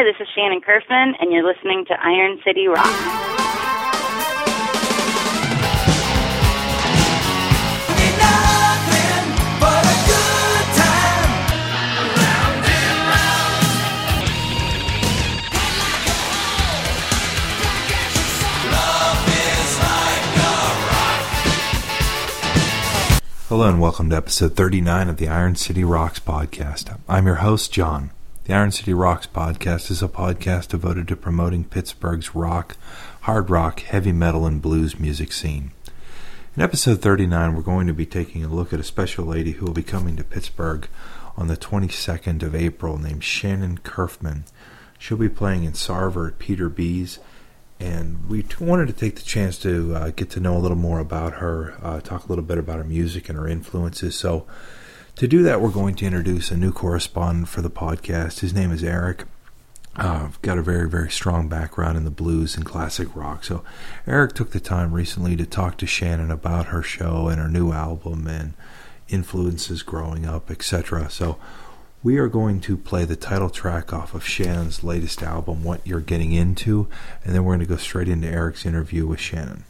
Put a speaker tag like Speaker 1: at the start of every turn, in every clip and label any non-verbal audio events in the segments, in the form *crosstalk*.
Speaker 1: Hi, this is Shannon Curfman, and you're listening to Iron City Rock.
Speaker 2: Hello and welcome to episode 39 of the Iron City Rocks podcast. I'm your host, John. The Iron City Rocks podcast is a podcast devoted to promoting Pittsburgh's rock, hard rock, heavy metal, and blues music scene. In episode 39, we're going to be taking a look at a special lady who will be coming to Pittsburgh on the 22nd of April named Shannon Curfman. She'll be playing in Sarver at Peter B's and we t- wanted to take the chance to uh, get to know a little more about her, uh, talk a little bit about her music and her influences. So, to do that, we're going to introduce a new correspondent for the podcast. His name is Eric. Uh, got a very, very strong background in the blues and classic rock. So, Eric took the time recently to talk to Shannon about her show and her new album and influences growing up, etc. So, we are going to play the title track off of Shannon's latest album, What You're Getting Into, and then we're going to go straight into Eric's interview with Shannon.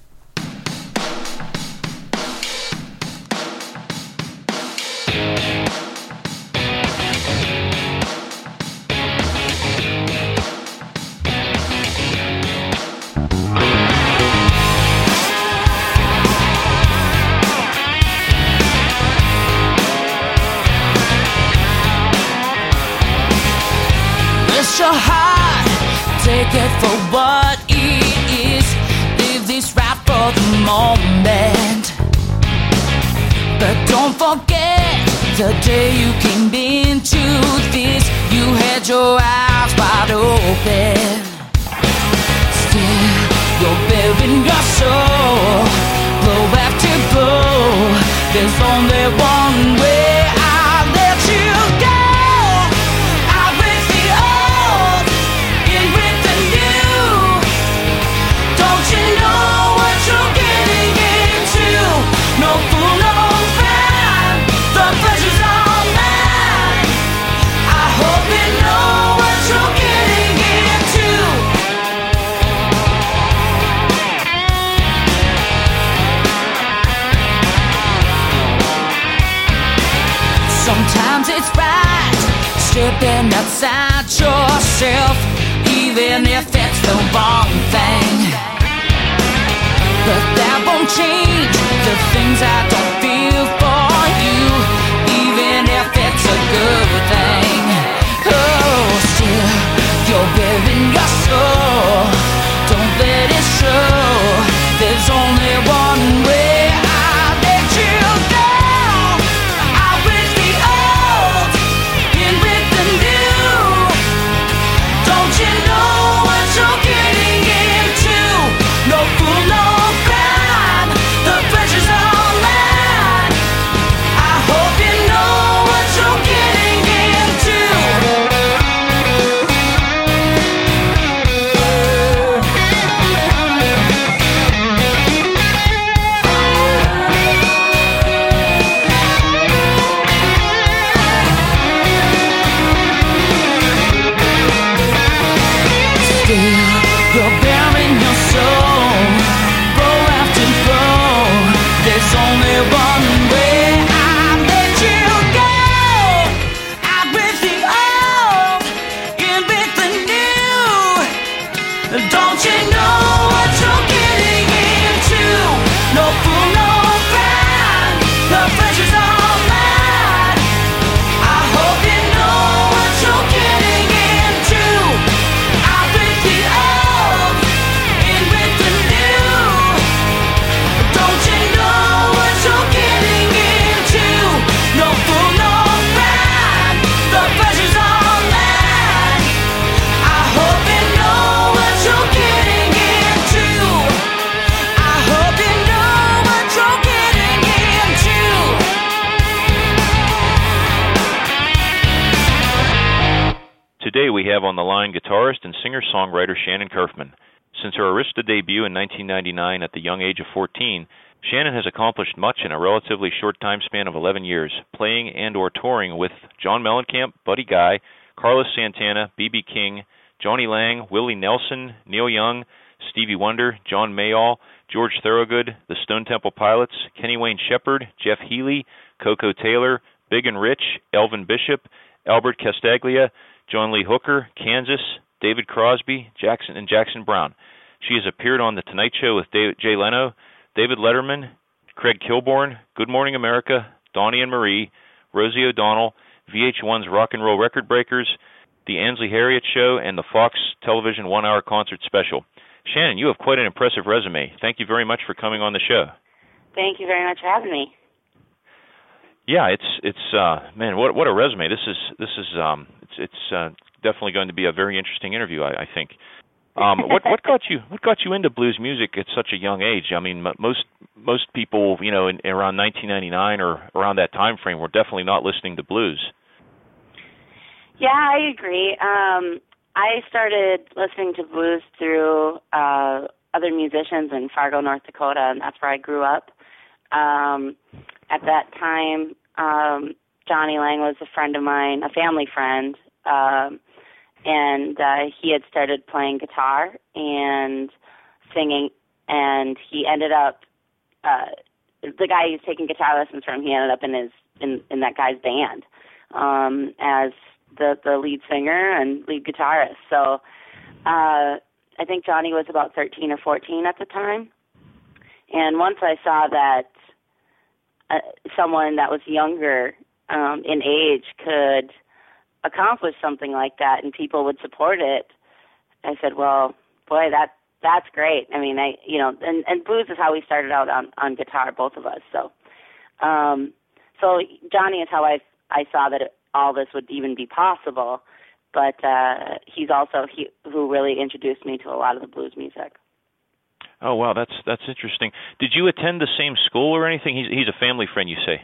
Speaker 3: Take it for what it is. Live this right for the moment. But don't forget the day you came into this. You had your eyes wide open. Still, you're bearing your soul, blow after blow. There's only one way outside yourself, even if it's the wrong thing. But that won't change the things I don't
Speaker 4: Shannon Curfman. Since her Arista debut in 1999 at the young age of 14, Shannon has accomplished much in a relatively short time span of 11 years, playing and or touring with John Mellencamp, Buddy Guy, Carlos Santana, B.B. King, Jonny Lang, Willie Nelson, Neil Young, Stevie Wonder, John Mayall, George Thorogood, the Stone Temple Pilots, Kenny Wayne Shepherd, Jeff Healey, Koko Taylor, Big and Rich, Elvin Bishop, Albert Castiglia, John Lee Hooker, Kansas, David Crosby, Jackson and Jackson Browne. She has appeared on The Tonight Show with David, Jay Leno, David Letterman, Craig Kilborn, Good Morning America, Donnie and Marie, Rosie O'Donnell, VH1's Rock and Roll Record Breakers, The Ainsley Harriott Show, and the Fox Television One Hour Concert Special. Shannon, you have quite an impressive resume. Thank you very much for coming on the show.
Speaker 1: Thank you very much for having me.
Speaker 4: Yeah, it's it's uh man, what what a resume. This is this is um it's it's uh definitely going to be a very interesting interview, I, I think. *laughs* Um what what got you what got you into blues music at such a young age? I mean, m- most most people, you know, in, around 1999 or around that time frame were definitely not listening to blues.
Speaker 1: Yeah, I agree. Um I started listening to blues through uh other musicians in Fargo, North Dakota, and that's where I grew up. Um at that time, um Jonny Lang was a friend of mine, a family friend. Um and uh he had started playing guitar and singing and he ended up uh the guy he's taking guitar lessons from he ended up in his in in that guy's band um as the the lead singer and lead guitarist. So uh I think Jonny was about 13 or 14 at the time. And once I saw that uh, someone that was younger um in age could accomplish something like that and people would support it, I said, well, boy, that that's great. I mean, I you know, and and blues is how we started out on on guitar, both of us. So, um, so Jonny is how I I saw that it, all this would even be possible. But uh, he's also he who really introduced me to a lot of the blues music.
Speaker 4: Oh wow, that's that's interesting. Did you attend the same school or anything? He's he's a family friend, you say.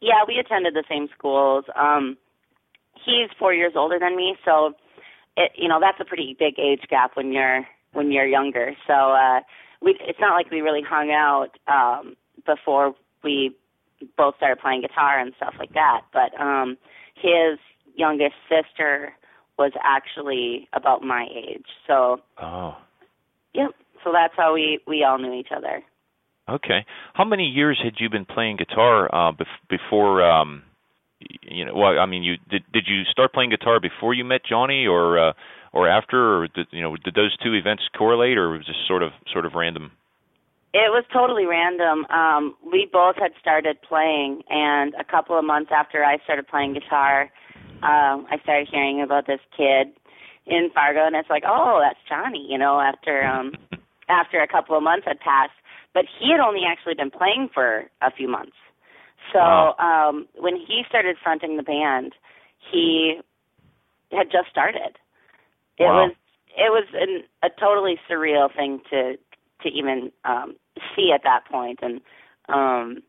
Speaker 1: Yeah, we attended the same schools. Um, he's four years older than me, so it you know that's a pretty big age gap when you're when you're younger. So uh, we it's not like we really hung out um, before we both started playing guitar and stuff like that. But um, his youngest sister was actually about my age. So
Speaker 4: Oh.
Speaker 1: yep. So that's how we we all knew each other.
Speaker 4: Okay. How many years had you been playing guitar uh bef- before um you know, well, I mean, you did did you start playing guitar before you met Jonny or uh or after or did you know, did those two events correlate or was it just sort of sort of random?
Speaker 1: It was totally random. Um, we both had started playing, and a couple of months after I started playing guitar, um, I started hearing about this kid in Fargo, and it's like, oh, that's Jonny. You know, after um, *laughs* after a couple of months had passed, but he had only actually been playing for a few months. So
Speaker 4: Wow.
Speaker 1: um, when he started fronting the band, he had just started. It
Speaker 4: Wow.
Speaker 1: was it was an, a totally surreal thing to to even um see at that point and um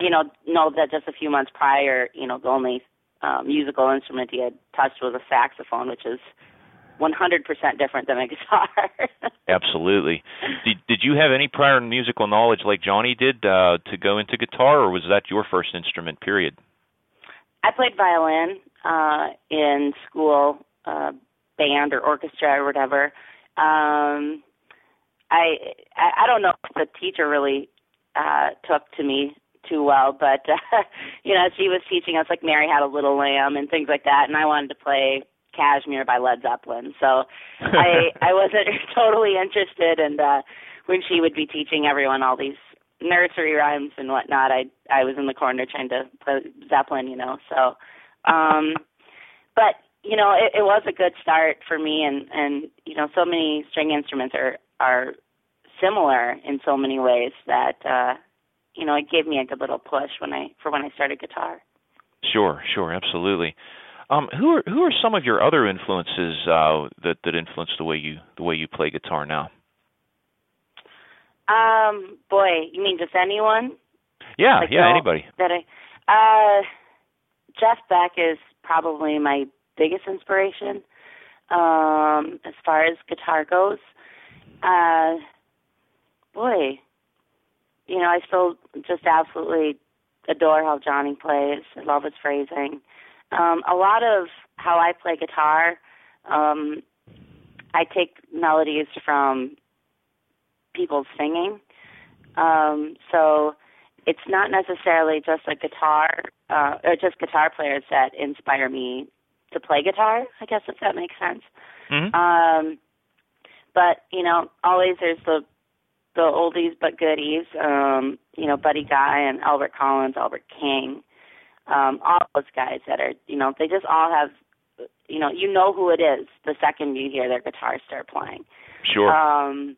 Speaker 1: you know know that just a few months prior you know the only um, musical instrument he had touched was a saxophone which is 100% different than a *laughs* guitar
Speaker 4: Absolutely. *laughs* Did did you have any prior musical knowledge like Jonny did uh to go into guitar or was that your first instrument period?
Speaker 1: I played violin uh in school uh band or orchestra or whatever um I I, I don't know if the teacher really uh took to me too well, but uh, *laughs* you know, she was teaching us like Mary Had a Little Lamb and things like that, and I wanted to play Kashmir by Led Zeppelin. So *laughs* I I wasn't *laughs* totally interested, and uh, when she would be teaching everyone all these nursery rhymes and whatnot, I I was in the corner trying to play Zeppelin, you know. So, um, but you know, it, it was a good start for me, and and you know, so many string instruments are are similar in so many ways that uh you know it gave me a good little push when I for when I started guitar.
Speaker 4: Sure, sure, absolutely. Um, who are who are some of your other influences uh, that that influence the way you the way you play guitar now?
Speaker 1: Um, boy, you mean just anyone?
Speaker 4: Yeah,
Speaker 1: Like,
Speaker 4: yeah, anybody.
Speaker 1: That I, uh, Jeff Beck is probably my biggest inspiration um, as far as guitar goes. Uh, boy, you know, I still just absolutely adore how Jonny plays. I love his phrasing. Um, a lot of how I play guitar um, I take melodies from people's singing. Um, so it's not necessarily just a guitar uh, or just guitar players that inspire me to play guitar. I guess if that makes sense.
Speaker 4: Mm-hmm.
Speaker 1: Um, but you know, always there's the the oldies but goodies. Um, you know, Buddy Guy and Albert Collins, Albert King, um, all those guys that are you know they just all have you know you know who it is the second you hear their guitar start playing.
Speaker 4: Sure.
Speaker 1: Um,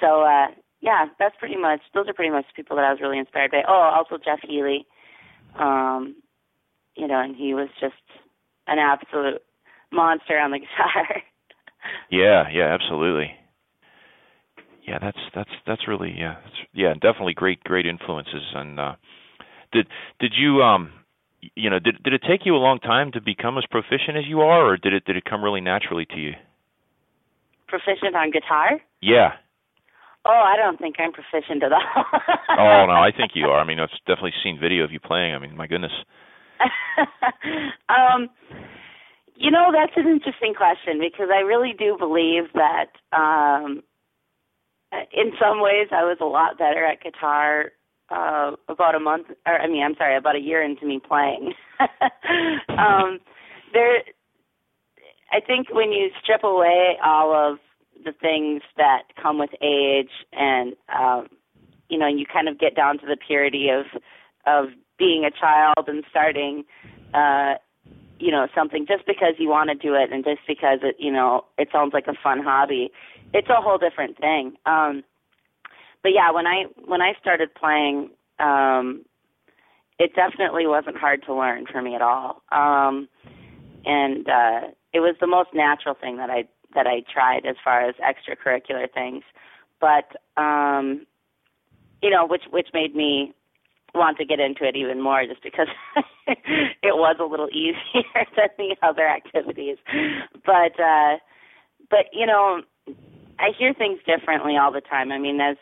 Speaker 1: so uh, yeah, that's pretty much those are pretty much the people that I was really inspired by. Oh, also Jeff Healey. Um, you know, and he was just an absolute monster on the *laughs* guitar.
Speaker 4: Yeah, yeah, absolutely. Yeah, that's that's that's really yeah, that's, yeah, definitely great great influences. And uh, did did you um you know did did it take you a long time to become as proficient as you are, or did it did it come really naturally to you?
Speaker 1: Proficient on guitar?
Speaker 4: Yeah.
Speaker 1: Oh, I don't think I'm proficient at all.
Speaker 4: oh no, I *laughs* think you are. I mean, I've definitely seen video of you playing. I mean, my goodness. *laughs*
Speaker 1: um, you know, that's an interesting question because I really do believe that um, in some ways I was a lot better at guitar uh, about a month, or I mean, I'm sorry, about a year into me playing. *laughs* um, there, I think when you strip away all of the things that come with age and um you know you kind of get down to the purity of of being a child and starting uh you know something just because you want to do it and just because it you know it sounds like a fun hobby it's a whole different thing um but yeah when i when i started playing um it definitely wasn't hard to learn for me at all um and uh it was the most natural thing that i that I tried as far as extracurricular things, but um, you know, which which made me want to get into it even more, just because *laughs* it was a little easier *laughs* than the other activities. But uh, but you know, I hear things differently all the time. I mean, as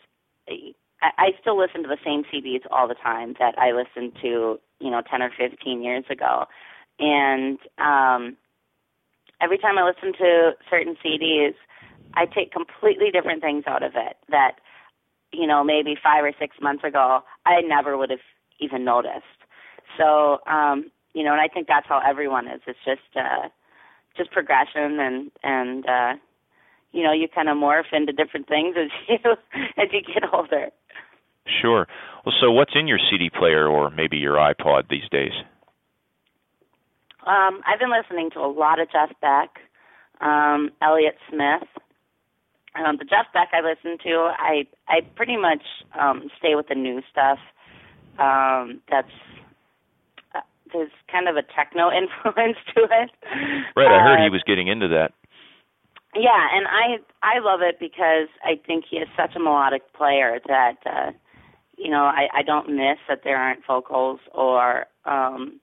Speaker 1: I, still listen to the same CDs all the time that I listened to, you know, 10 or 15 years ago. And um every time I listen to certain CDs, I take completely different things out of it that, you know, maybe five or six months ago I never would have even noticed. So, um, you know, and I think that's how everyone is. It's just uh just progression and and uh you know, you kind of morph into different things as *laughs* you as you get older.
Speaker 4: Sure. Well, so what's in your CD player or maybe your iPod these days?
Speaker 1: Um, I've been listening to a lot of Jeff Beck, um, Elliott Smith. Um, the Jeff Beck I listen to, I I pretty much um, stay with the new stuff. Um, that's uh, there's kind of a techno *laughs* influence to it.
Speaker 4: Right, I heard
Speaker 1: uh,
Speaker 4: he was getting into that.
Speaker 1: Yeah, and I I love it because I think he is such a melodic player that uh, you know I I don't miss that there aren't vocals or um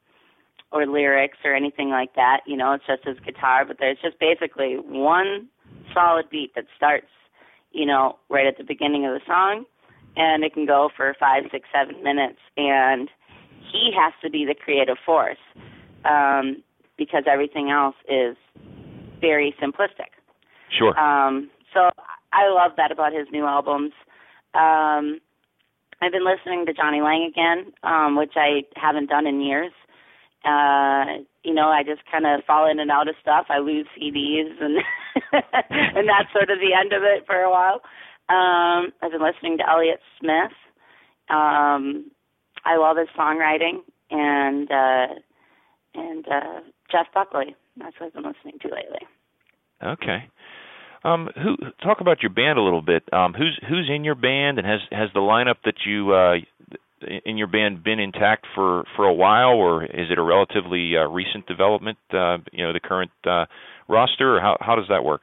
Speaker 1: or lyrics or anything like that. You know, it's just his guitar, but there's just basically one solid beat that starts, you know, right at the beginning of the song, and it can go for five, six, seven minutes, and he has to be the creative force um, because everything else is very simplistic.
Speaker 4: Sure.
Speaker 1: Um, so I love that about his new albums. Um, I've been listening to Jonny Lang again, um, which I haven't done in years uh you know i just kind of fall in and out of stuff i lose cds and *laughs* and that's sort of the end of it for a while um i've been listening to elliott smith um i love his songwriting and uh and uh jeff buckley that's what i've been listening to lately
Speaker 4: Okay. Um, who talk about your band a little bit? Um, who's who's in your band, and has has the lineup that you uh, in your band been intact for for a while, or is it a relatively uh, recent development? Uh, you know, the current uh, roster, or how how does that work?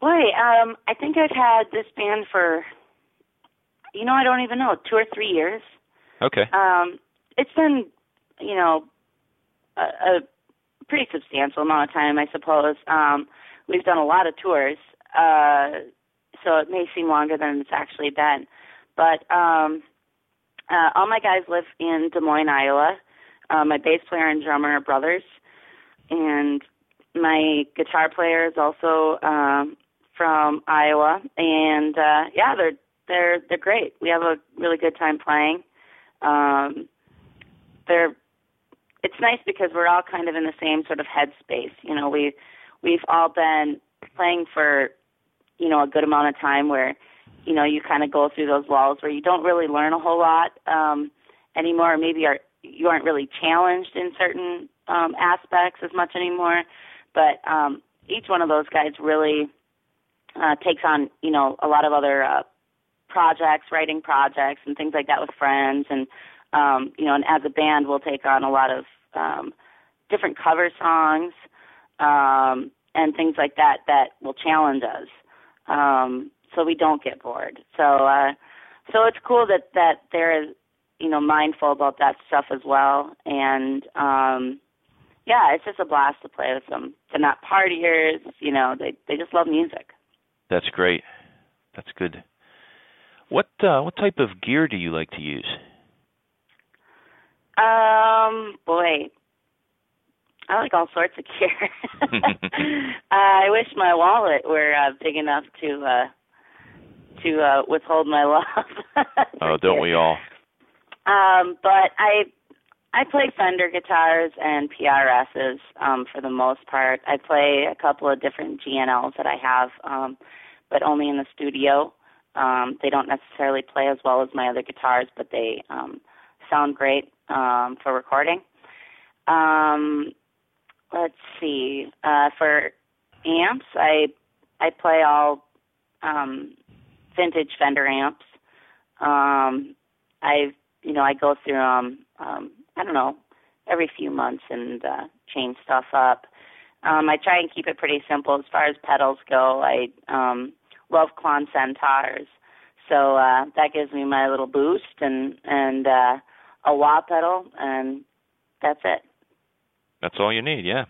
Speaker 1: boy um i think i've had this band for you know i don't even know two or three years
Speaker 4: Okay.
Speaker 1: um it's been you know a, a pretty substantial amount of time i suppose um we've done a lot of tours uh so it may seem longer than it's actually been but um uh all my guys live in des moines iowa uh, my bass player and drummer are brothers and my guitar player is also um, from Iowa, and uh, yeah, they're they're they're great. We have a really good time playing. Um, they're it's nice because we're all kind of in the same sort of headspace. You know, we we've all been playing for you know a good amount of time where you know you kind of go through those walls where you don't really learn a whole lot um, anymore. Maybe are you aren't really challenged in certain um, aspects as much anymore. But um, each one of those guys really uh, takes on you know a lot of other uh, projects, writing projects, and things like that with friends, and um, you know, and as a band, we'll take on a lot of um, different cover songs um, and things like that that will challenge us, um, so we don't get bored. So, uh, so it's cool that that they're you know mindful about that stuff as well, and um, yeah, it's just a blast to play with them. They're not partiers, you know, they they just love music.
Speaker 4: That's great. That's good. What uh, what type of gear do you like to use?
Speaker 1: Um, boy, I like all sorts of gear. *laughs* *laughs* I wish my wallet were uh, big enough to uh to uh withhold my *laughs* love.
Speaker 4: oh, don't we all?
Speaker 1: Um, but I I play Fender guitars and PRSs um, for the most part. I play a couple of different G&Ls that I have, um, but only in the studio. Um, they don't necessarily play as well as my other guitars, but they um, sound great um, for recording. Um, let's see. Uh, for amps, I I play all um, vintage Fender amps. Um, I you know I go through them. Um, I don't know, every few months and uh, change stuff up. Um, I try and keep it pretty simple as far as pedals go. I um, love Klon Centaurs, so uh, that gives me my little boost and and uh, a wah pedal, and that's it.
Speaker 4: That's all you need, yeah.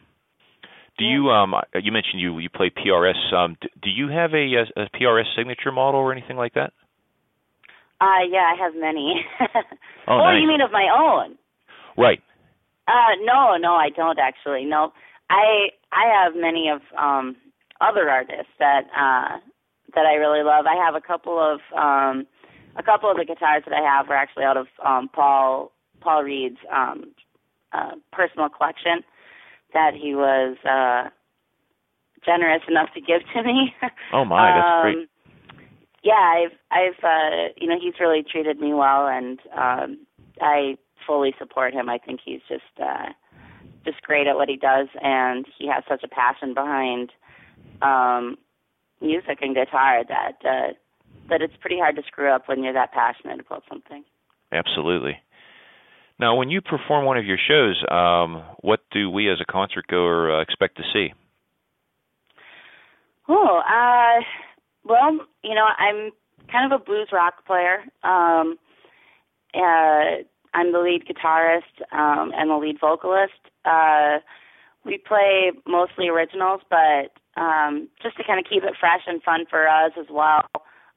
Speaker 4: Do you um you mentioned you you play PRS um do you have a, a, PRS signature model or anything like that?
Speaker 1: Uh yeah, I have many. *laughs*
Speaker 4: Oh,
Speaker 1: oh
Speaker 4: nice.
Speaker 1: you mean of my own?
Speaker 4: Right.
Speaker 1: Uh no, no, I don't actually. No. I I have many of um other artists that uh that I really love. I have a couple of um a couple of the guitars that I have are actually out of um Paul Paul Reed's um uh personal collection that he was uh generous enough to give to me. *laughs*
Speaker 4: Oh my, that's
Speaker 1: um,
Speaker 4: great.
Speaker 1: Yeah, I've I've uh you know, he's really treated me well and um I fully support him. I think he's just uh just great at what he does and he has such a passion behind um music and guitar that uh that it's pretty hard to screw up when you're that passionate about something.
Speaker 4: Absolutely. Now, when you perform one of your shows, um, what do we as a concert goer uh, expect to see?
Speaker 1: Oh, uh, well, you know, I'm kind of a blues rock player. Um, uh, I'm the lead guitarist um, and the lead vocalist. Uh, we play mostly originals, but um, just to kind of keep it fresh and fun for us as well.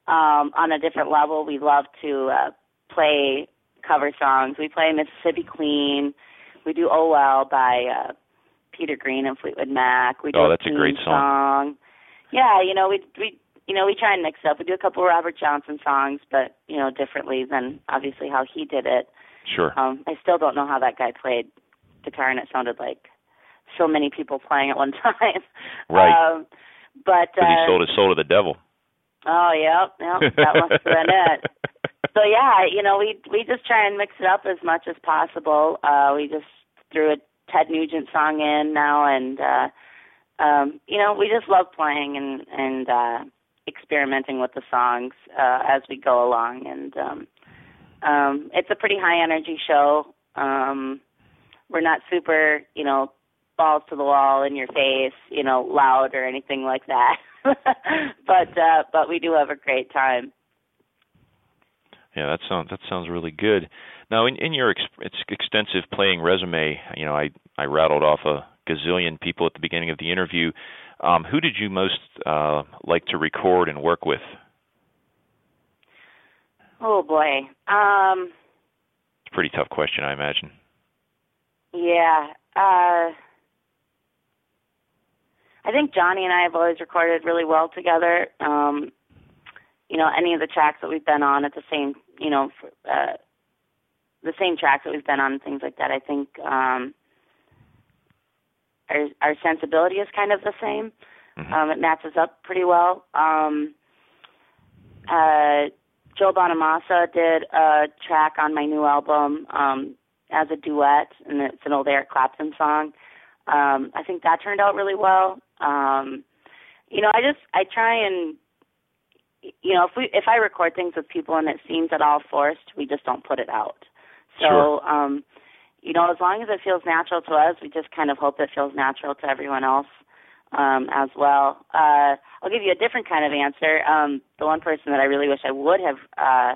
Speaker 1: Um, on a different level, we love to uh, play cover songs. We play Mississippi Queen. We do Oh Well by uh, Peter Green and Fleetwood Mac. We do
Speaker 4: Oh, that's a great song.
Speaker 1: song. Yeah, you know, we we you know, we try and mix up. We do a couple of Robert Johnson songs, but you know, differently than obviously how he did it.
Speaker 4: Sure.
Speaker 1: Um, I still don't know how that guy played guitar, and it sounded like so many people playing at one *laughs* time.
Speaker 4: Right.
Speaker 1: Um, but
Speaker 4: he
Speaker 1: uh,
Speaker 4: sold his soul to the devil.
Speaker 1: Oh, yeah, yeah, That must have been it. *laughs* So yeah, you know, we we just try and mix it up as much as possible. Uh we just threw a Ted Nugent song in now and uh um you know, we just love playing and and uh experimenting with the songs uh as we go along and um um it's a pretty high energy show. Um we're not super, you know, balls to the wall in your face, you know, loud or anything like that. *laughs* but uh but we do have a great time.
Speaker 4: Yeah, that sounds that sounds really good. Now, in in your ex- it's extensive playing resume, you know, I I rattled off a gazillion people at the beginning of the interview. Um, who did you most uh, like to record and work with?
Speaker 1: Oh boy. Um
Speaker 4: It's a pretty tough question, I imagine.
Speaker 1: yeah. Uh I think Jonny and I have always recorded really well together. Um, you know, any of the tracks that we've been on at the same, you know, for, uh, the same tracks that we've been on and things like that. I think um, our our sensibility is kind of the same.
Speaker 4: Mhm.
Speaker 1: Um, it matches up pretty well. Um, uh, Joe Bonamassa did a track on my new album um, as a duet, and it's an old Eric Clapton song. Um, I think that turned out really well. Um, you know, I just I try and you know if we if I record things with people and it seems at all forced, we just don't put it out. So
Speaker 4: Sure.
Speaker 1: um, you know, as long as it feels natural to us, we just kind of hope it feels natural to everyone else um, as well. Uh, I'll give you a different kind of answer. Um, the one person that I really wish I would have uh,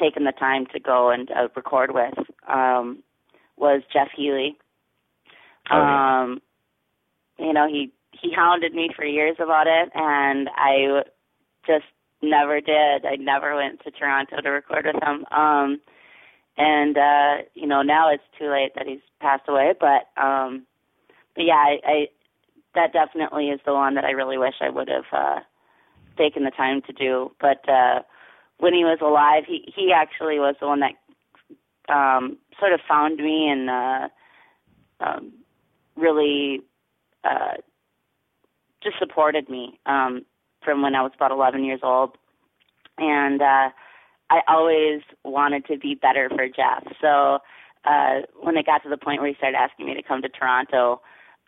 Speaker 1: taken the time to go and uh, record with um, was Jeff Healey.
Speaker 4: Oh, yeah.
Speaker 1: Um, you know, he he hounded me for years about it, and I just never did. I never went to Toronto to record with him. Um, and uh, you know, now it's too late that he's passed away. But um, but yeah, I, I that definitely is the one that I really wish I would have uh, taken the time to do. But uh, when he was alive, he he actually was the one that um, sort of found me and uh, um, really uh, just supported me um, from when I was about 11 years old, and uh, I always wanted to be better for Jeff. So uh, when it got to the point where he started asking me to come to Toronto,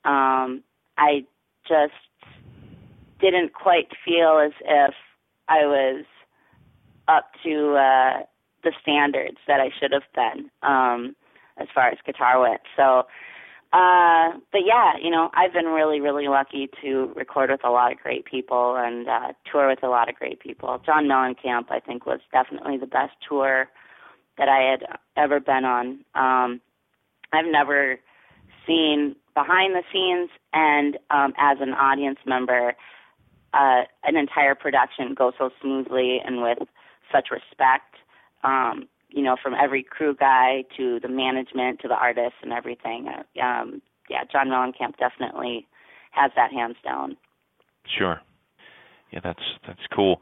Speaker 1: um, I just didn't quite feel as if I was up to uh, the standards that I should have been um, as far as guitar went. So uh, but yeah, you know, I've been really, really lucky to record with a lot of great people and uh, tour with a lot of great people. John Mellencamp, I think, was definitely the best tour that I had ever been on. Um, I've never seen behind the scenes and um, as an audience member uh, an entire production go so smoothly and with such respect. Um, you know, from every crew guy to the management to the artists and everything. Uh, um, yeah, John Mellencamp definitely has that hands down.
Speaker 4: Sure. Yeah, that's that's cool.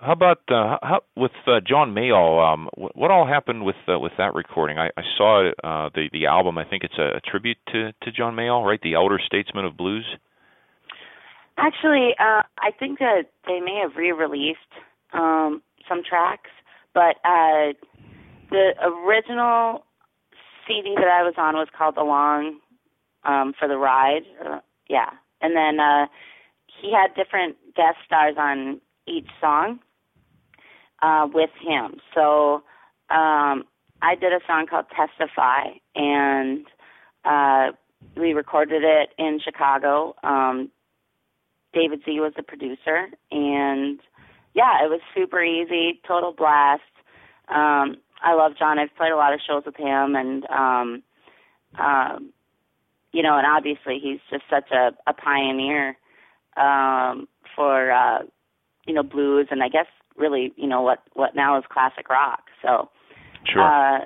Speaker 4: How about uh, how, with uh, John Mayall? Um, what, what all happened with uh, with that recording? I, I saw uh, the the album. I think it's a, a tribute to to John Mayall, right? The Elder Statesman of Blues.
Speaker 1: Actually, uh, I think that they may have re-released um, some tracks, but uh, the original CD that I was on was called Along um, for the Ride. Uh, yeah, and then uh, he had different guest stars on each song uh, with him. So um, I did a song called Testify, and uh, we recorded it in Chicago. Um, David Z was the producer, and yeah, it was super easy, total blast. Um, I love John. I've played a lot of shows with him, and um, um, you know, and obviously he's just such a, a pioneer um, for uh, you know blues, and I guess really you know what what now is classic rock. So
Speaker 4: Sure.
Speaker 1: uh,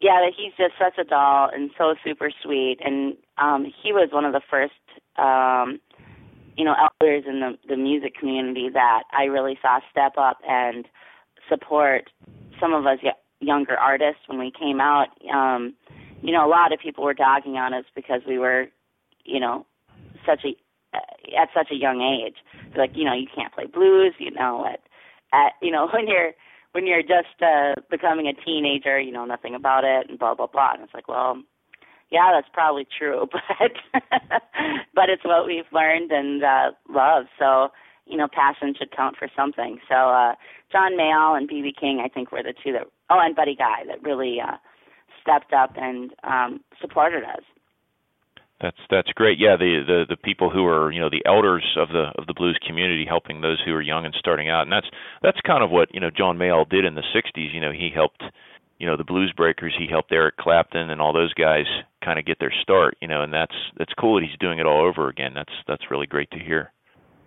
Speaker 1: yeah, that he's just such a doll and so super sweet. And um, he was one of the first, um, you know, elders in the the music community that I really saw step up and support some of us younger artists when we came out. Um, you know, a lot of people were dogging on us because we were, you know, such a at such a young age. Like, you know, you can't play blues. You know, at at you know *laughs* when you're when you're just uh becoming a teenager, you know nothing about it and blah blah blah. And it's like, well, yeah, that's probably true, *laughs* but but it's what we've learned and uh love. So, you know, passion should count for something. So, uh John Mayall and BB King I think were the two that oh, and Buddy Guy that really uh stepped up and um supported us.
Speaker 4: That's that's great. Yeah, the the the people who are you know the elders of the of the blues community, helping those who are young and starting out, and that's that's kind of what you know John Mayall did in the '60s. You know, he helped you know the Blues Breakers, he helped Eric Clapton and all those guys kind of get their start. You know, and that's that's cool that he's doing it all over again. That's that's really great to hear.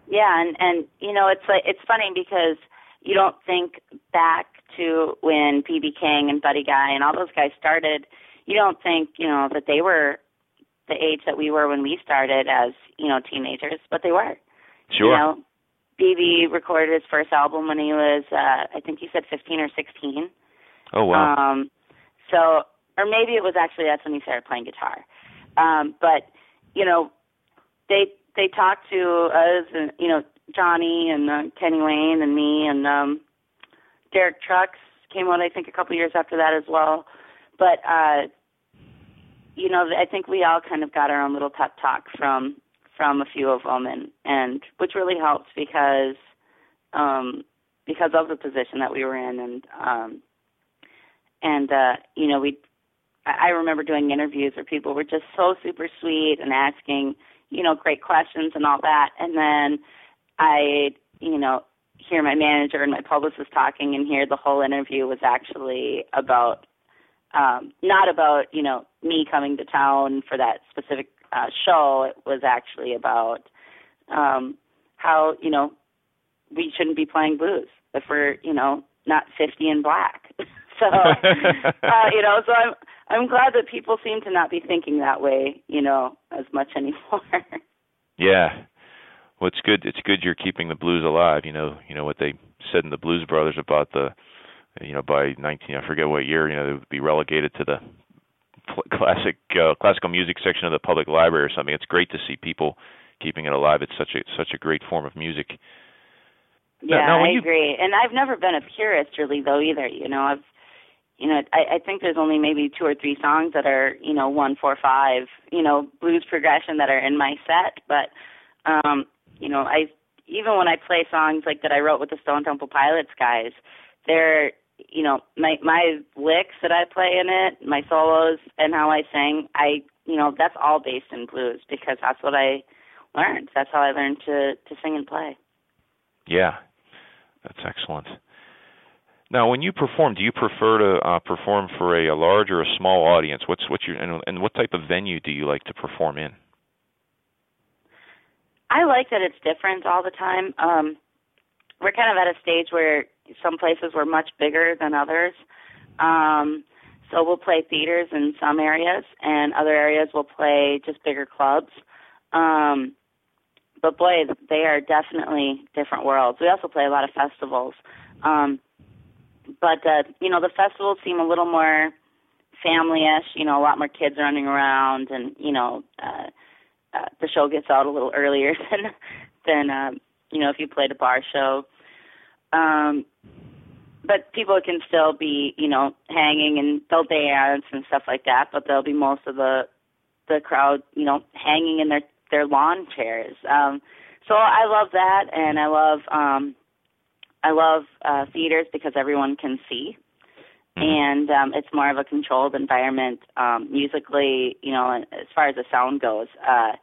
Speaker 1: Yeah, and and you know it's like it's funny because you don't think back to when BB King and Buddy Guy and all those guys started. You don't think you know that they were the age that we were when we started as you know teenagers, but they were.
Speaker 4: Sure.
Speaker 1: You know, BB recorded his first album when he was, uh, I think he said 15 or 16.
Speaker 4: oh wow.
Speaker 1: Um, so, or maybe it was actually that's when he started playing guitar. Um, but you know, they they talked to us, and you know, Jonny and uh, Kenny Wayne and me and um, Derek Trucks came out. I think a couple years after that as well. But uh, you know, I think we all kind of got our own little pep talk from from a few of them, and and which really helped because um, because of the position that we were in, and um, and uh, you know, we I remember doing interviews where people were just so super sweet and asking you know great questions and all that, and then I you know hear my manager and my publicist talking, and hear the whole interview was actually about um, not about you know me coming to town for that specific uh, show. It was actually about um, how you know we shouldn't be playing blues if we're you know not 50 and black. *laughs* so *laughs* uh, you know, so I'm I'm glad that people seem to not be thinking that way, you know, as much anymore. *laughs*
Speaker 4: Yeah. Well, it's good. It's good you're keeping the blues alive. You know, you know what they said in the Blues Brothers about the, you know, by 19, I forget what year, you know, they would be relegated to the classic uh, classical music section of the public library or something. It's great to see people keeping it alive. It's such a such a great form of music.
Speaker 1: Yeah,
Speaker 4: now, when
Speaker 1: I
Speaker 4: you-
Speaker 1: agree. And I've never been a purist really though either. You know, I've you know, I, I think there's only maybe two or three songs that are, you know, one, four, five, you know, blues progression that are in my set. But um, you know, I even when I play songs like that I wrote with the Stone Temple Pilots guys, they're you know, my my licks that I play in it, my solos and how I sing, I you know, that's all based in blues because that's what I learned. That's how I learned to to sing and play.
Speaker 4: Yeah, that's excellent. Now, when you perform, do you prefer to uh, perform for a, a large or a small audience? What's what's your and, and what type of venue do you like to perform in?
Speaker 1: I like that it's different all the time. Um, we're kind of at a stage where some places were much bigger than others. Um, so we'll play theaters in some areas, and other areas we'll play just bigger clubs. Um, but boy, they are definitely different worlds. We also play a lot of festivals. Um, but uh, you know, the festivals seem a little more family-ish. You know, a lot more kids running around, and you know, uh, uh, the show gets out a little earlier *laughs* than than um, you know if you played a bar show. Um, but people can still be you know hanging and they'll dance and stuff like that. But there'll be most of the the crowd you know hanging in their their lawn chairs. Um, so I love that, and I love um, I love uh, theaters because everyone can see and um, it's more of a controlled environment um, musically. You know, as far as the sound goes, uh,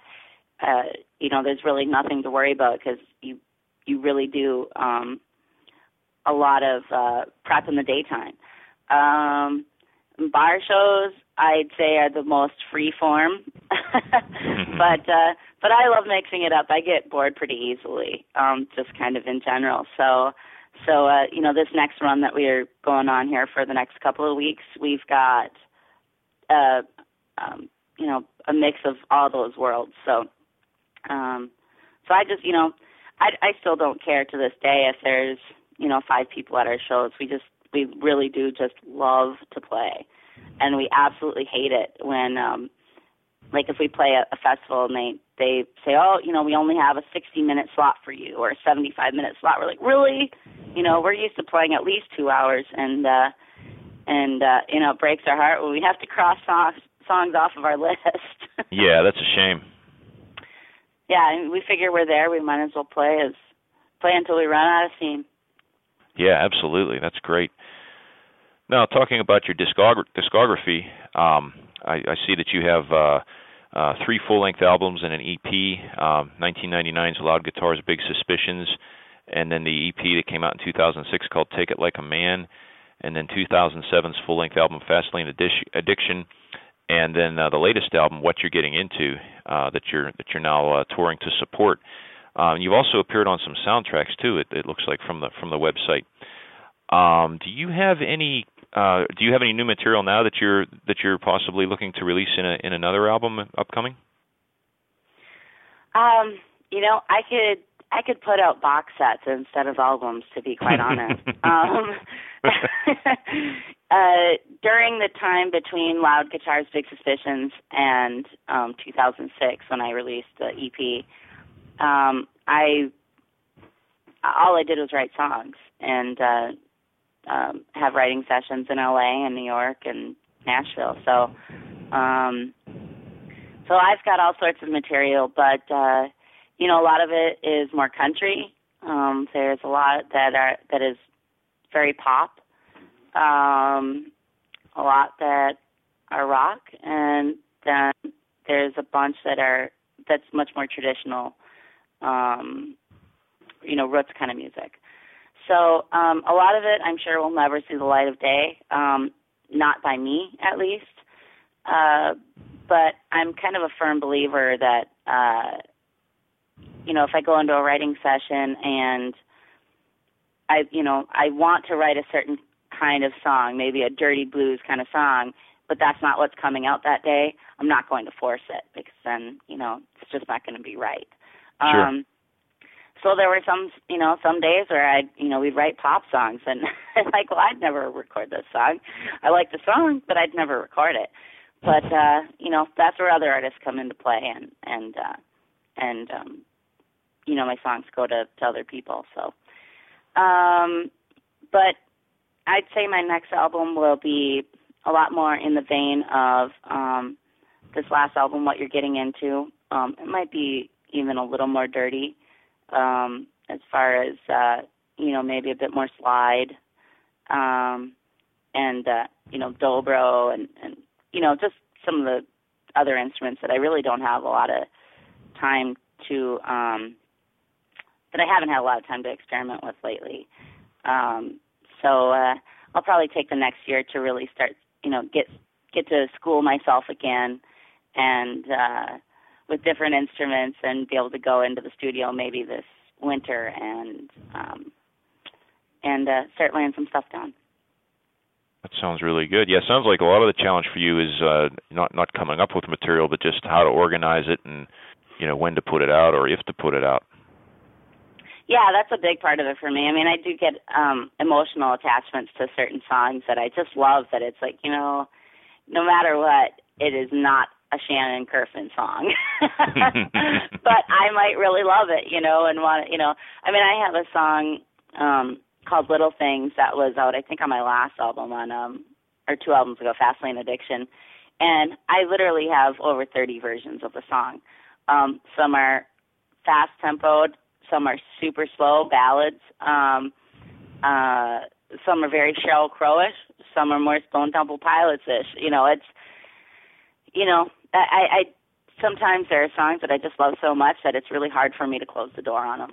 Speaker 1: uh, you know, there's really nothing to worry about because you you really do um, a lot of uh, prep in the daytime. Um, bar shows, I'd say, are the most free form, *laughs* but uh, but I love mixing it up. I get bored pretty easily, um, just kind of in general. So so, uh, you know, this next run that we are going on here for the next couple of weeks, we've got, uh, um, you know, a mix of all those worlds. So, um, so I just, you know, I, I still don't care to this day if there's, you know, five people at our shows. We just, we really do just love to play, and we absolutely hate it when, um, like if we play a, a festival and they they say, oh, you know, we only have a 60 minute slot for you or a 75 minute slot. We're like, really? You know, we're used to playing at least two hours, and uh, and uh, you know, it breaks our heart when we have to cross songs songs off of our *laughs* list.
Speaker 4: Yeah, that's a shame.
Speaker 1: Yeah, and we figure we're there. We might as well play as play until we run out of steam.
Speaker 4: Yeah, absolutely. That's great. Now, talking about your discog- discography, um, I, I see that you have uh, uh, three full-length albums and an EP. Um, 1999's Loud Guitars, Big Suspicions, and then the EP that came out in 2006 called Take It Like a Man, and then 2007's full-length album Fastlane Addic- Addiction, and then uh, the latest album What You're Getting Into uh, that you're that you're now uh, touring to support. Um, you've also appeared on some soundtracks too. It, it looks like from the from the website. Um, do you have any uh, do you have any new material now that you're that you're possibly looking to release in a in another album upcoming?
Speaker 1: Um, you know, I could I could put out box sets instead of albums to be quite honest. *laughs* um *laughs* uh during the time between Loud Guitars Big Suspicions and um 2006 when I released the EP um I all I did was write songs and uh um have writing sessions in LA and New York and Nashville. So um so I've got all sorts of material but uh you know, a lot of it is more country. Um, there's a lot that are that is very pop. Um, a lot that are rock, and then there's a bunch that are that's much more traditional. Um, you know, roots kind of music. So um, a lot of it, I'm sure, will never see the light of day. Um, not by me, at least. Uh, but I'm kind of a firm believer that uh, you know, if I go into a writing session and I, you know, I want to write a certain kind of song, maybe a dirty blues kind of song, but that's not what's coming out that day, I'm not going to force it because then, you know, it's just not going to be right.
Speaker 4: Sure.
Speaker 1: Um so there were some, you know, some days where I'd, you know, we'd write pop songs and *laughs* I'm like, well, I'd never record this song. I like the song, but I'd never record it. But uh, you know, that's where other artists come into play and and uh and um you know my songs go to, to other people. So, um, but I'd say my next album will be a lot more in the vein of um, this last album, what you're getting into. Um, it might be even a little more dirty, um, as far as uh, you know, maybe a bit more slide, um, and uh, you know, dobro, and and you know, just some of the other instruments that I really don't have a lot of time to um that I haven't had a lot of time to experiment with lately. Um, so uh, I'll probably take the next year to really start, you know, get get to school myself again, and uh, with different instruments, and be able to go into the studio maybe this winter and um, and uh, start laying some stuff down.
Speaker 4: That sounds really good. Yeah, sounds like a lot of the challenge for you is uh, not not coming up with material, but just how to organize it and you know when to put it out or if to put it out.
Speaker 1: Yeah, that's a big part of it for me. I mean, I do get um emotional attachments to certain songs that I just love that it's like, you know, no matter what, it is not a Shannon Curfman song. *laughs* but I might really love it, you know, and want you know, I mean, I have a song um called Little Things that was out I think on my last album on um or two albums ago, Fastlane Addiction. And I literally have over 30 versions of the song. Um some are fast tempoed some are super slow ballads. Um, uh, some are very Sheryl Crowish. Some are more Stone Temple Pilots ish. You know, it's you know, I, I sometimes there are songs that I just love so much that it's really hard for me to close the door on them.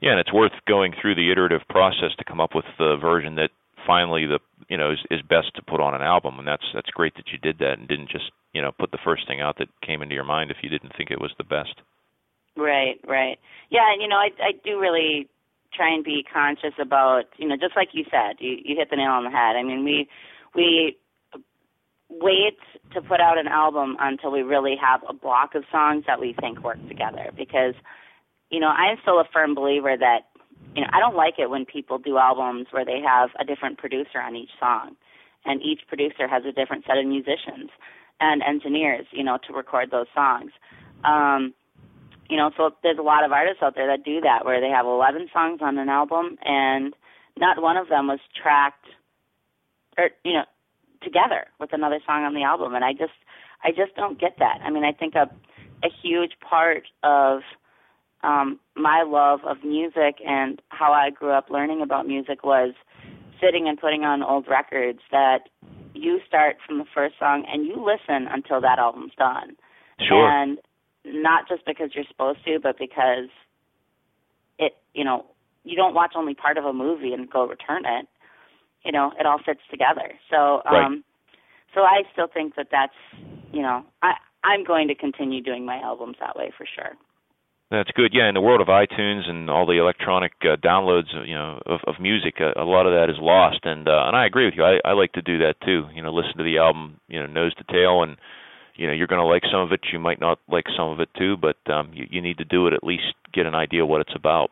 Speaker 4: Yeah, and it's worth going through the iterative process to come up with the version that finally the you know is, is best to put on an album, and that's that's great that you did that and didn't just you know put the first thing out that came into your mind if you didn't think it was the best.
Speaker 1: Right, right. Yeah, and you know, I I do really try and be conscious about, you know, just like you said, you you hit the nail on the head. I mean, we we wait to put out an album until we really have a block of songs that we think work together because you know, I'm still a firm believer that you know, I don't like it when people do albums where they have a different producer on each song and each producer has a different set of musicians and engineers, you know, to record those songs. Um you know, so there's a lot of artists out there that do that where they have 11 songs on an album and not one of them was tracked or you know together with another song on the album and I just I just don't get that. I mean, I think a a huge part of um my love of music and how I grew up learning about music was sitting and putting on old records that you start from the first song and you listen until that album's done.
Speaker 4: Sure.
Speaker 1: And not just because you're supposed to, but because it, you know, you don't watch only part of a movie and go return it. You know, it all fits together. So, um
Speaker 4: Right.
Speaker 1: so I still think that that's, you know, I I'm going to continue doing my albums that way for sure.
Speaker 4: That's good. Yeah, in the world of iTunes and all the electronic uh, downloads, you know, of, of music, a, a lot of that is lost. And uh, and I agree with you. I, I like to do that too. You know, listen to the album, you know, nose to tail, and you know, you're going to like some of it. You might not like some of it too, but um, you, you need to do it at least get an idea what it's about.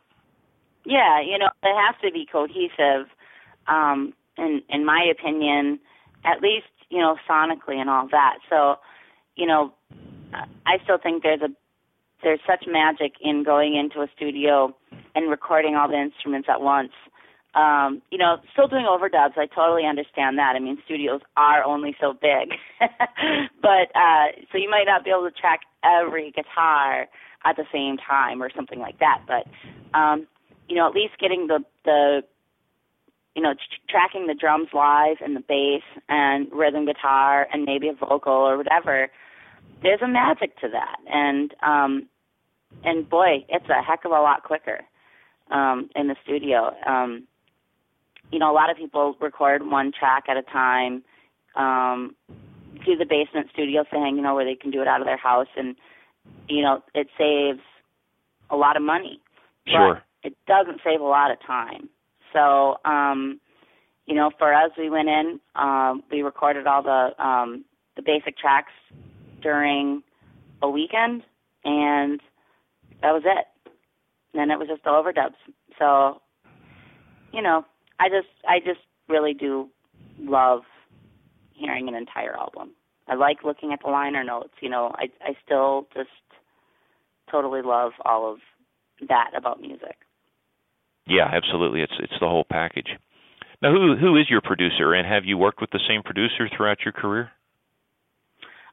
Speaker 1: Yeah, you know, it has to be cohesive. Um, in in my opinion, at least you know sonically and all that. So, you know, I still think there's a there's such magic in going into a studio and recording all the instruments at once. Um, you know, still doing overdubs, I totally understand that. I mean, studios are only so big. *laughs* but uh so you might not be able to track every guitar at the same time or something like that, but um you know, at least getting the the you know, tr- tracking the drums live and the bass and rhythm guitar and maybe a vocal or whatever. There's a magic to that. And um and boy, it's a heck of a lot quicker um, in the studio. Um, you know, a lot of people record one track at a time. Um, do the basement studio thing, you know, where they can do it out of their house, and you know, it saves a lot of money.
Speaker 4: Sure.
Speaker 1: But it doesn't save a lot of time. So, um, you know, for us, we went in, um, we recorded all the um, the basic tracks during a weekend, and that was it. And then it was just the overdubs. So, you know, I just I just really do love hearing an entire album. I like looking at the liner notes. You know, I I still just totally love all of that about music.
Speaker 4: Yeah, absolutely. It's it's the whole package. Now, who who is your producer, and have you worked with the same producer throughout your career?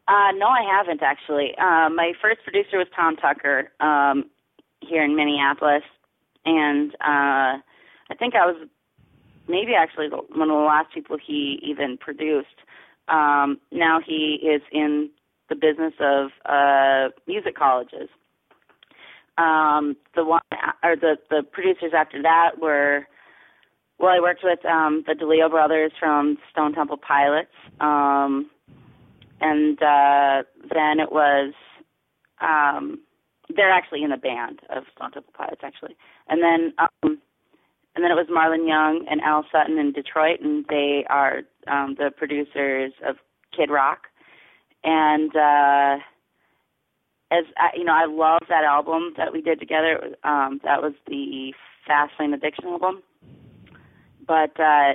Speaker 1: Uh, no, I haven't actually. Uh, my first producer was Tom Tucker um, here in Minneapolis, and uh, I think I was maybe actually one of the last people he even produced. Um, now he is in the business of uh, music colleges. Um, the one or the the producers after that were well, I worked with um, the DeLeo brothers from Stone Temple Pilots. Um, and uh, then it was um, they're actually in the band of Stone Temple Pilots actually, and then um, and then it was Marlon Young and Al Sutton in Detroit, and they are um, the producers of Kid Rock, and uh, as I, you know, I love that album that we did together. Um, that was the Fast Lane Addiction album, but uh,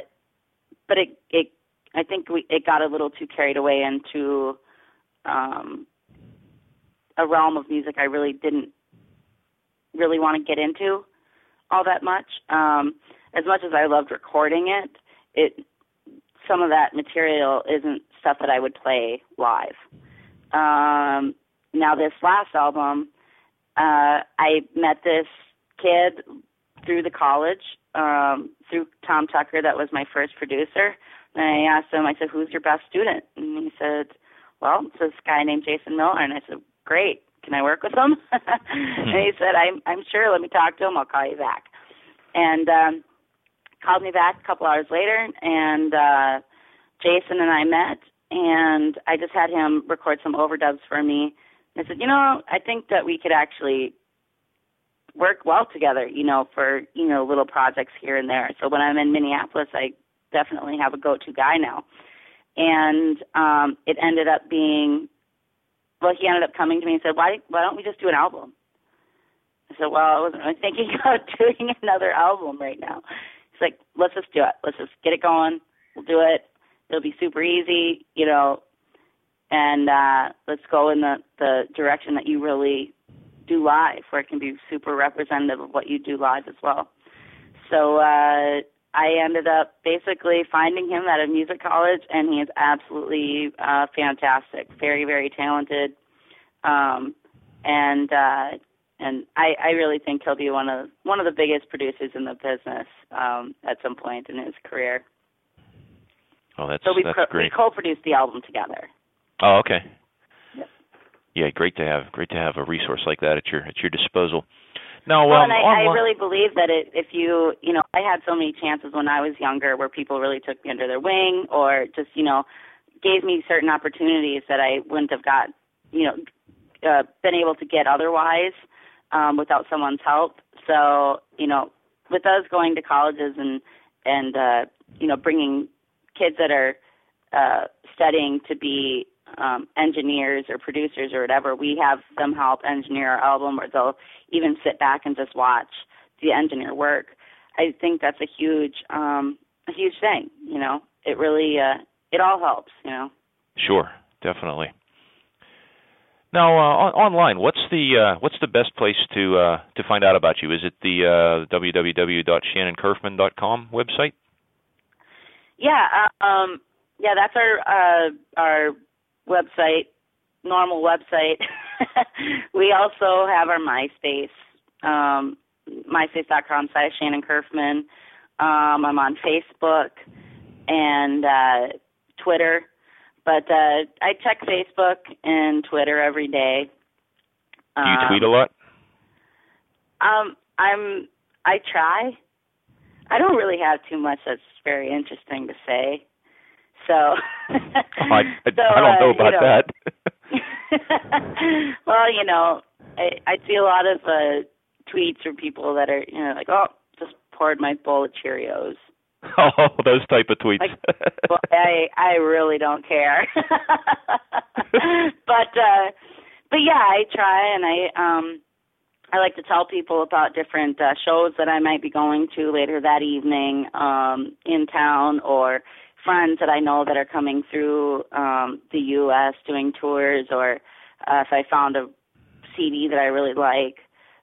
Speaker 1: but it it I think we it got a little too carried away into um, a realm of music I really didn't really want to get into all that much. Um, as much as I loved recording it, it some of that material isn't stuff that I would play live. Um, now this last album, uh, I met this kid through the college, um, through Tom Tucker, that was my first producer. And I asked him, I said, who's your best student? And he said, well, it's this guy named Jason Miller. And I said, great. Can I work with him? *laughs* and he said, I'm, I'm sure. Let me talk to him. I'll call you back. And um, called me back a couple hours later, and uh, Jason and I met, and I just had him record some overdubs for me. And I said, you know, I think that we could actually work well together, you know, for, you know, little projects here and there. So when I'm in Minneapolis, I definitely have a go-to guy now. And um, it ended up being, well, he ended up coming to me and said, why, why don't we just do an album? I said, well, I wasn't really *laughs* thinking about *laughs* doing another album right now. He's like, let's just do it. Let's just get it going. We'll do it. It'll be super easy, you know, and uh, let's go in the, the direction that you really do live, where it can be super representative of what you do live as well. So uh, I ended up basically finding him at a music college, and he is absolutely uh, fantastic, very, very talented, um, and uh, and I, I really think he'll be one of one of the biggest producers in the business um, at some point in his career.
Speaker 4: Oh, that's
Speaker 1: So we
Speaker 4: that's
Speaker 1: pro-
Speaker 4: great.
Speaker 1: we co-produced the album together.
Speaker 4: Oh, okay.
Speaker 1: Yep.
Speaker 4: Yeah, great to have great to have a resource like that at your at your disposal. Now,
Speaker 1: Well,
Speaker 4: um,
Speaker 1: and I, I really believe that it, if you, you know, I had so many chances when I was younger where people really took me under their wing or just, you know, gave me certain opportunities that I wouldn't have got, you know, uh, been able to get otherwise. um, without someone's help. So you know, with us going to colleges and and uh, you know bringing kids that are uh, studying to be um, engineers or producers or whatever, we have them help engineer our album, or they'll even sit back and just watch the engineer work. I think that's a huge, um, a huge thing. You know, it really, uh, it all helps. You know.
Speaker 4: Sure, definitely. Now, uh, on, online, what's the uh, what's the best place to uh, to find out about you? Is it the uh, www.shannoncurfman.com website?
Speaker 1: Yeah, uh, um, yeah, that's our uh, our website, normal website. *laughs* we also have our MySpace, um, myspace.com slash Shannon Curfman. Um, I'm on Facebook and uh, Twitter, but uh, I check Facebook and Twitter every day.
Speaker 4: Do you tweet a lot?
Speaker 1: Um, I'm. I try. I don't really have too much that's very interesting to say. So. *laughs*
Speaker 4: I, I,
Speaker 1: so,
Speaker 4: I don't know
Speaker 1: uh,
Speaker 4: about
Speaker 1: you know,
Speaker 4: that. *laughs*
Speaker 1: well, you know, I I see a lot of uh tweets from people that are, you know, like, oh, just poured my bowl of Cheerios. *laughs*
Speaker 4: oh, those type of tweets.
Speaker 1: Like, well, I I really don't care. but uh but yeah, I try and I um I like to tell people about different uh, shows that I might be going to later that evening um in town or friends that I know that are coming through um the US doing tours or uh, if I found a CD that I really like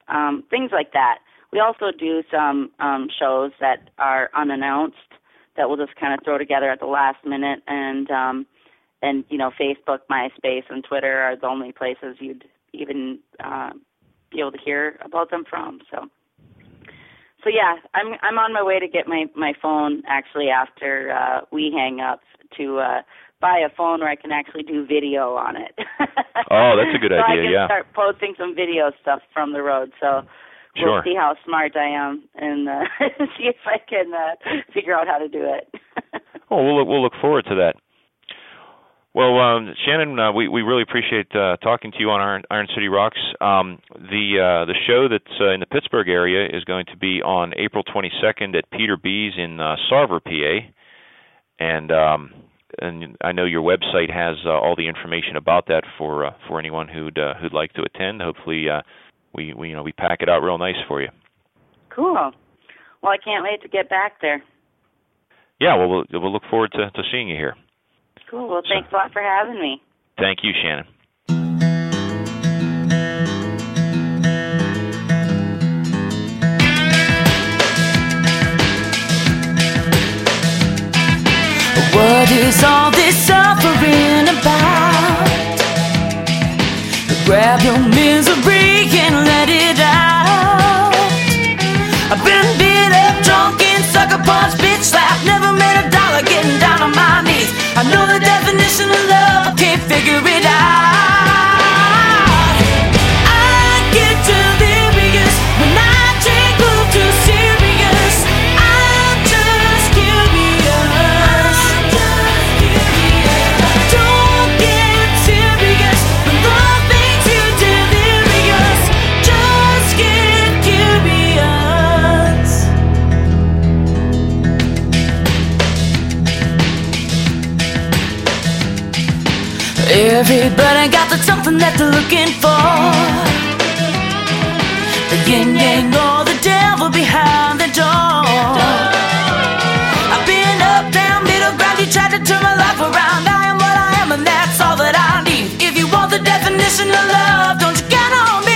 Speaker 1: um things like that. We also do some um shows that are unannounced that we'll just kind of throw together at the last minute and um and you know Facebook, MySpace and Twitter are the only places you'd even uh, be able to hear about them from. So so yeah, I'm I'm on my way to get my my phone actually after uh we hang up to uh buy a phone where I can actually do video on it. *laughs*
Speaker 4: Oh, that's a good *laughs*
Speaker 1: so I
Speaker 4: idea,
Speaker 1: can
Speaker 4: yeah.
Speaker 1: start posting some video stuff from the road. So we'll see how smart I am and uh, *laughs* see if I can uh, figure out how to do it.
Speaker 4: Oh, we'll look, we'll look forward to that. Well, um, Shannon, uh, we we really appreciate uh, talking to you on Iron, Iron City Rocks. Um, the uh, the show that's uh, in the Pittsburgh area is going to be on April 22nd at Peter B's in uh, Sarver, PA, and um, and I know your website has uh, all the information about that for uh, for anyone who'd uh, who'd like to attend. Hopefully, uh, we we you know we pack it out real nice for you.
Speaker 1: cool. Well, I can't wait to get back there.
Speaker 4: Yeah, well, we'll we'll look forward to to seeing you here.
Speaker 1: Cool. Well, thanks a lot for having me.
Speaker 4: Thank you, Shannon.
Speaker 3: What is all this suffering about? Grab your figure it out. Everybody got the something that they're looking for. The yin yang or the devil behind the door. I've been up, down, middle ground. You tried to turn my life around. I am what I am, and that's all that I need. If you want the definition of love, don't you count on me?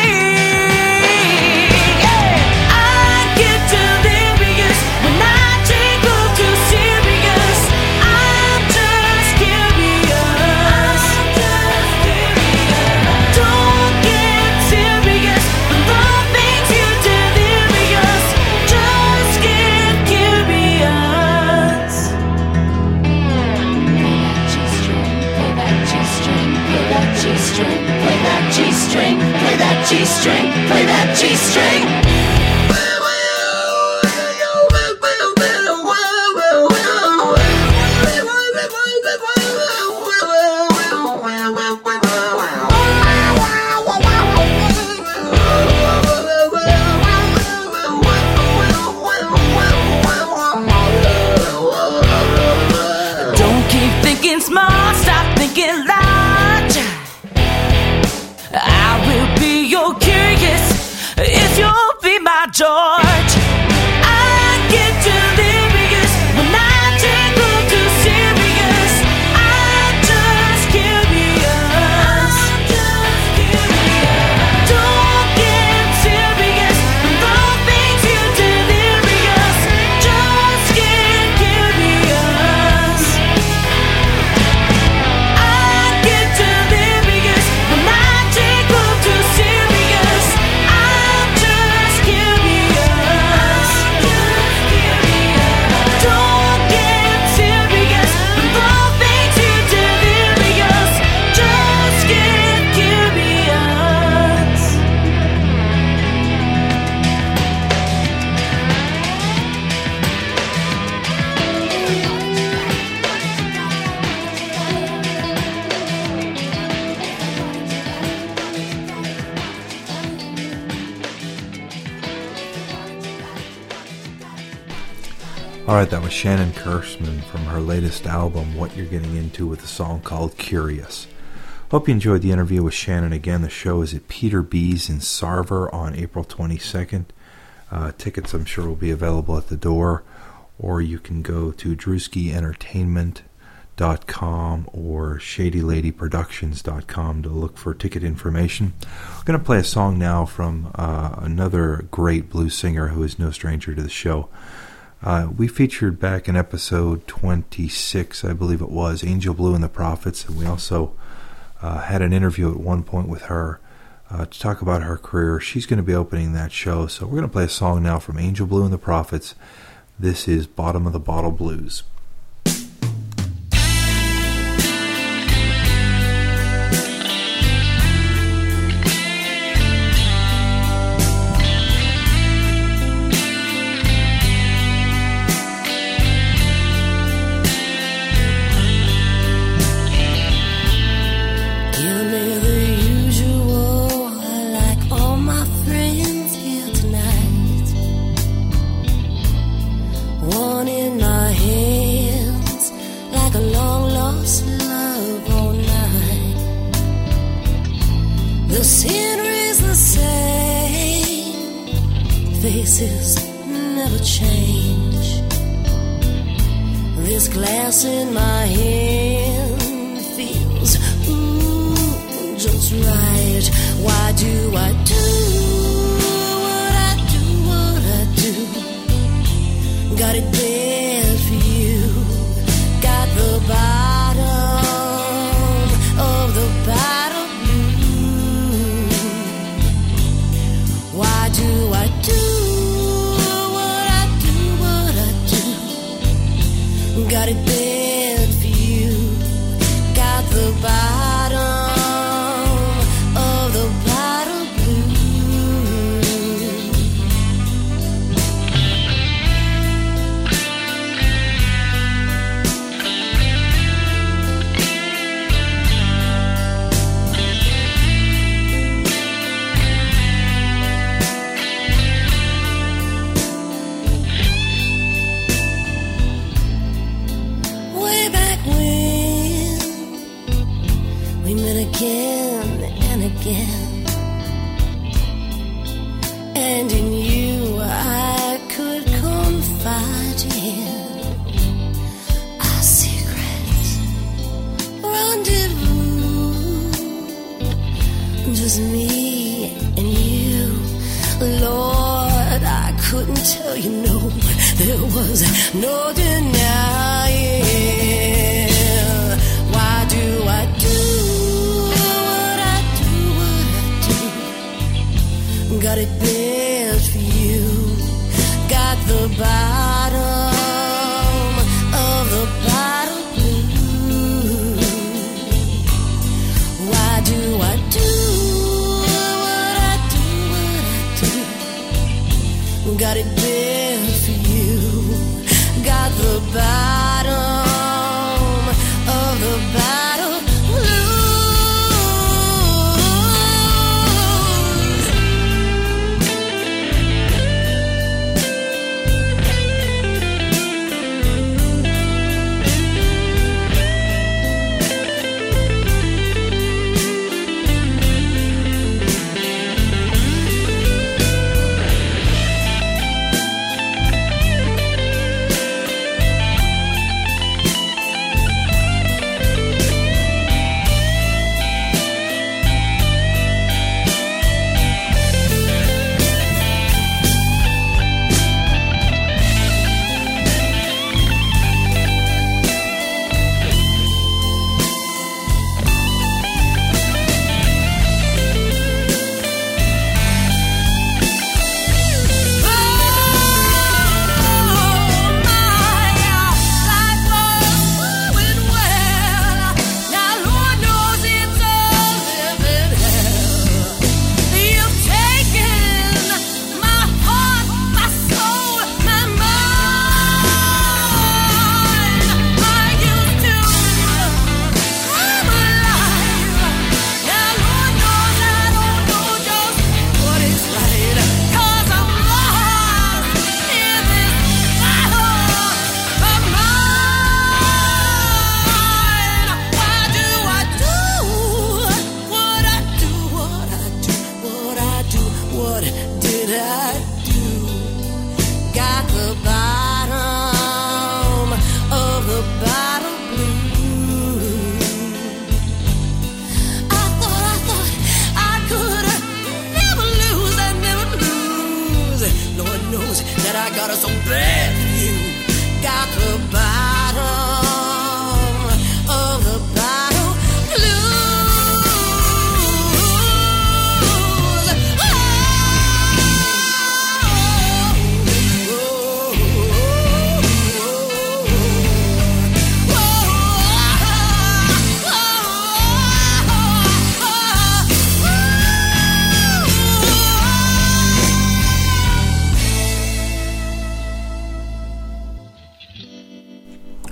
Speaker 3: string, play that
Speaker 5: G-string. Right, that was Shannon Curfman from her latest album, What You're Getting Into, with a song called Curious. Hope you enjoyed the interview with Shannon. Again, the show is at Peter B's in Sarver on April 22nd. Uh, tickets, I'm sure, will be available at the door, or you can go to druskyentertainment.com or shadyladyproductions.com to look for ticket information. I'm going to play a song now from uh, another great blues singer who is no stranger to the show. Uh, we featured back in episode 26, I believe it was, Angel Blue and the Prophets, and we also uh, had an interview at one point with her uh, to talk about her career. She's going to be opening that show, so we're going to play a song now from Angel Blue and the Prophets. This is Bottom of the Bottle Blues.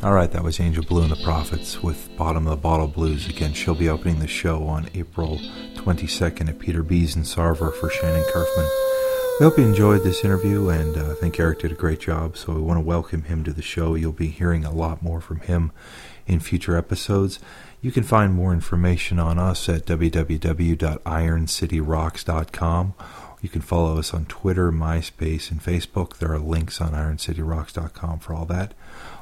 Speaker 6: All right,
Speaker 2: that was Angel Blue and the Prophets with Bottom of the Bottle Blues. Again, she'll be opening the show on April 22nd at Peter B's in Sarver for Shannon Curfman. We hope you enjoyed this interview, and uh, I think Eric did a great job, so we want to welcome him to the show. You'll be hearing a lot more from him in future episodes. You can find more information on us at www.ironcityrocks.com. You can follow us on Twitter, MySpace, and Facebook. There are links on ironcityrocks.com for all that.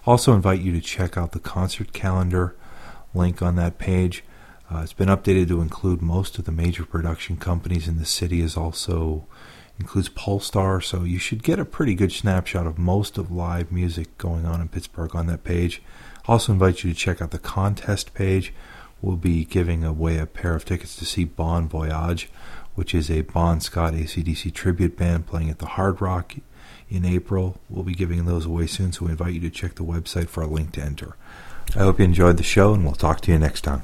Speaker 2: Also, invite you to check out the concert calendar link on that page. Uh, it's been updated to include most of the major production companies in the city. Is also includes Polestar, so you should get a pretty good snapshot of most of live music going on in Pittsburgh on that page. Also, invite you to check out the contest page. We'll be giving away a pair of tickets to see Bon Voyage, which is a Bon Scott ACDC tribute band playing at the Hard Rock in April. We'll be giving those away soon, so we invite you to check the website for a link to enter. I hope you enjoyed the show, and we'll talk to you next time.